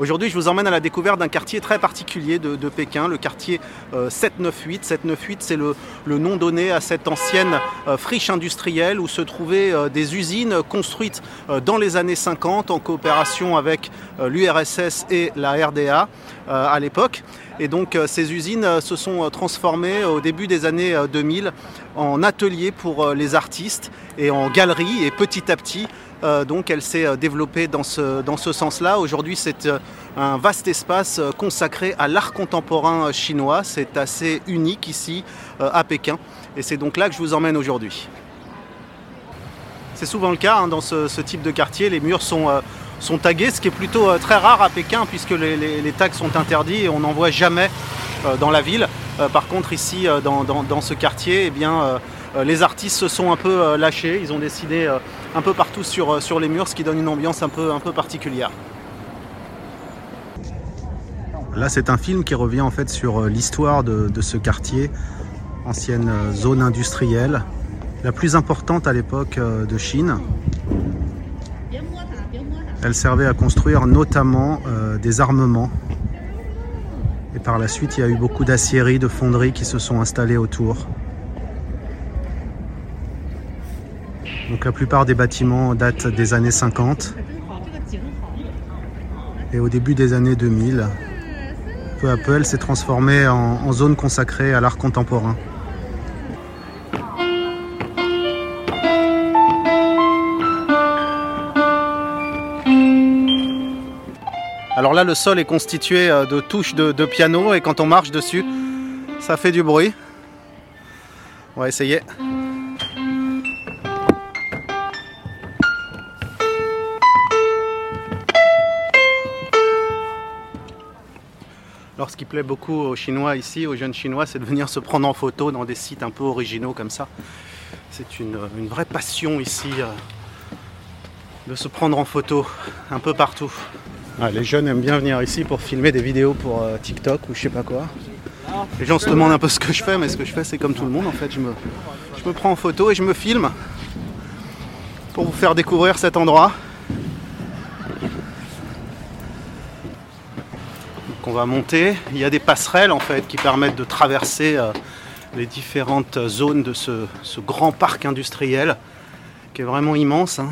Aujourd'hui, je vous emmène à la découverte d'un quartier très particulier de, Pékin, le quartier 798. 798, c'est le, nom donné à cette ancienne euh, friche industrielle où se trouvaient euh, des usines construites euh, dans les années 50 en coopération avec l'URSS et la RDA à l'époque. Et donc ces usines se sont transformées au début des années 2000 en ateliers pour les artistes et en galeries. Et petit à petit, euh, donc elle s'est euh, développée dans ce, dans ce sens-là. Aujourd'hui, c'est euh, un vaste espace consacré à l'art contemporain chinois. C'est assez unique ici à Pékin. Et c'est donc là que je vous emmène aujourd'hui. C'est souvent le cas hein, dans ce, type de quartier. Les murs sont, sont tagués, ce qui est plutôt très rare à Pékin puisque les, tags sont interdits et on n'en voit jamais dans la ville. par contre, ici, dans, dans, ce quartier, eh bien, les artistes se sont un peu lâchés. Ils ont décidé un peu partout sur, euh, les murs, ce qui donne une ambiance un peu, particulière. Là, c'est un film qui revient en fait sur euh, l'histoire de, ce quartier, ancienne euh, zone industrielle, la plus importante à l'époque de Chine. Elle servait à construire notamment des armements. Et par la suite, il y a eu beaucoup d'aciéries, de fonderies qui se sont installées autour. Donc la plupart des bâtiments datent des années 50. Et au début des années 2000, peu à peu, elle s'est transformée en, zone consacrée à l'art contemporain. Alors là, le sol est constitué euh, de touches de, de, piano et quand on marche dessus, ça fait du bruit. On va essayer. Alors ce qui plaît beaucoup aux Chinois ici, aux jeunes Chinois, c'est de venir se prendre en photo dans des sites un peu originaux comme ça. C'est une, vraie passion ici euh, de se prendre en photo un peu partout. les jeunes aiment bien venir ici pour filmer des vidéos pour euh, TikTok ou je sais pas quoi. Les gens se demandent un peu ce que je fais, mais ce que je fais c'est comme tout le monde en fait. Je me prends en photo et je me filme pour vous faire découvrir cet endroit. Qu'on va monter. Il y a des passerelles en fait qui permettent de traverser euh, les différentes zones de ce, grand parc industriel qui est vraiment immense. Hein.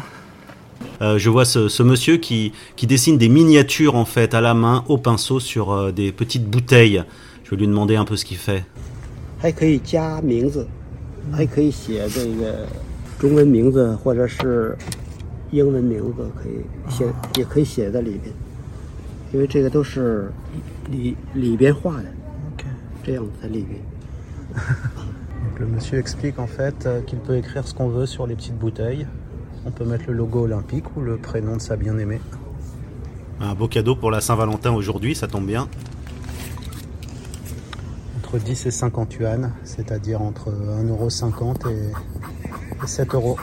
Euh, je vois ce, monsieur qui, dessine des miniatures en fait à la main au pinceau sur euh, des petites bouteilles. Je vais lui demander un peu ce qu'il fait. Le monsieur explique en fait euh, qu'il peut écrire ce qu'on veut sur les petites bouteilles. On peut mettre le logo olympique ou le prénom de sa bien-aimée. Un beau cadeau pour la Saint-Valentin aujourd'hui, ça tombe bien. Entre 10 et 50 yuan, c'est-à-dire entre 1,50€ et 7 euros.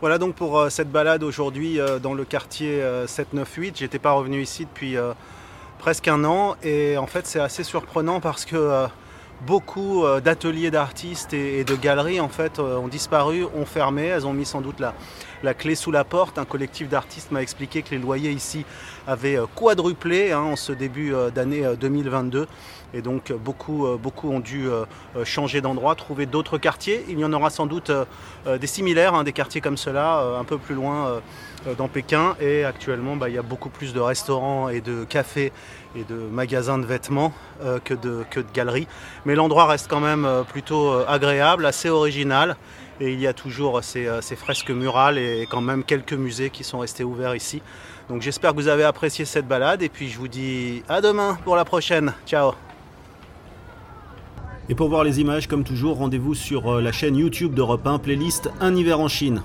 Voilà donc pour euh, cette balade aujourd'hui euh, dans le quartier 798. Euh, J'étais pas revenu ici depuis presque un an et en fait c'est assez surprenant parce que beaucoup d'ateliers d'artistes et de galeries en fait ont disparu, ont fermé. Elles ont mis sans doute la, la clé sous la porte. Un collectif d'artistes m'a expliqué que les loyers ici avaient euh, quadruplé hein, en ce début euh, d'année 2022. Euh, et donc beaucoup, beaucoup ont dû changer d'endroit, trouver d'autres quartiers. Il y en aura sans doute des similaires, hein, des quartiers comme cela, un peu plus loin dans Pékin. Et actuellement, bah, il y a beaucoup plus de restaurants et de cafés et de magasins de vêtements que, de, que de galeries. Mais l'endroit reste quand même plutôt agréable, assez original. Et il y a toujours ces, euh, ces, fresques murales et quand même quelques musées qui sont restés ouverts ici. Donc j'espère que vous avez apprécié cette balade et puis je vous dis à demain pour la prochaine. Ciao Et pour voir les images, comme toujours, rendez-vous sur euh, la chaîne YouTube d'Europe 1, playlist Un hiver en Chine.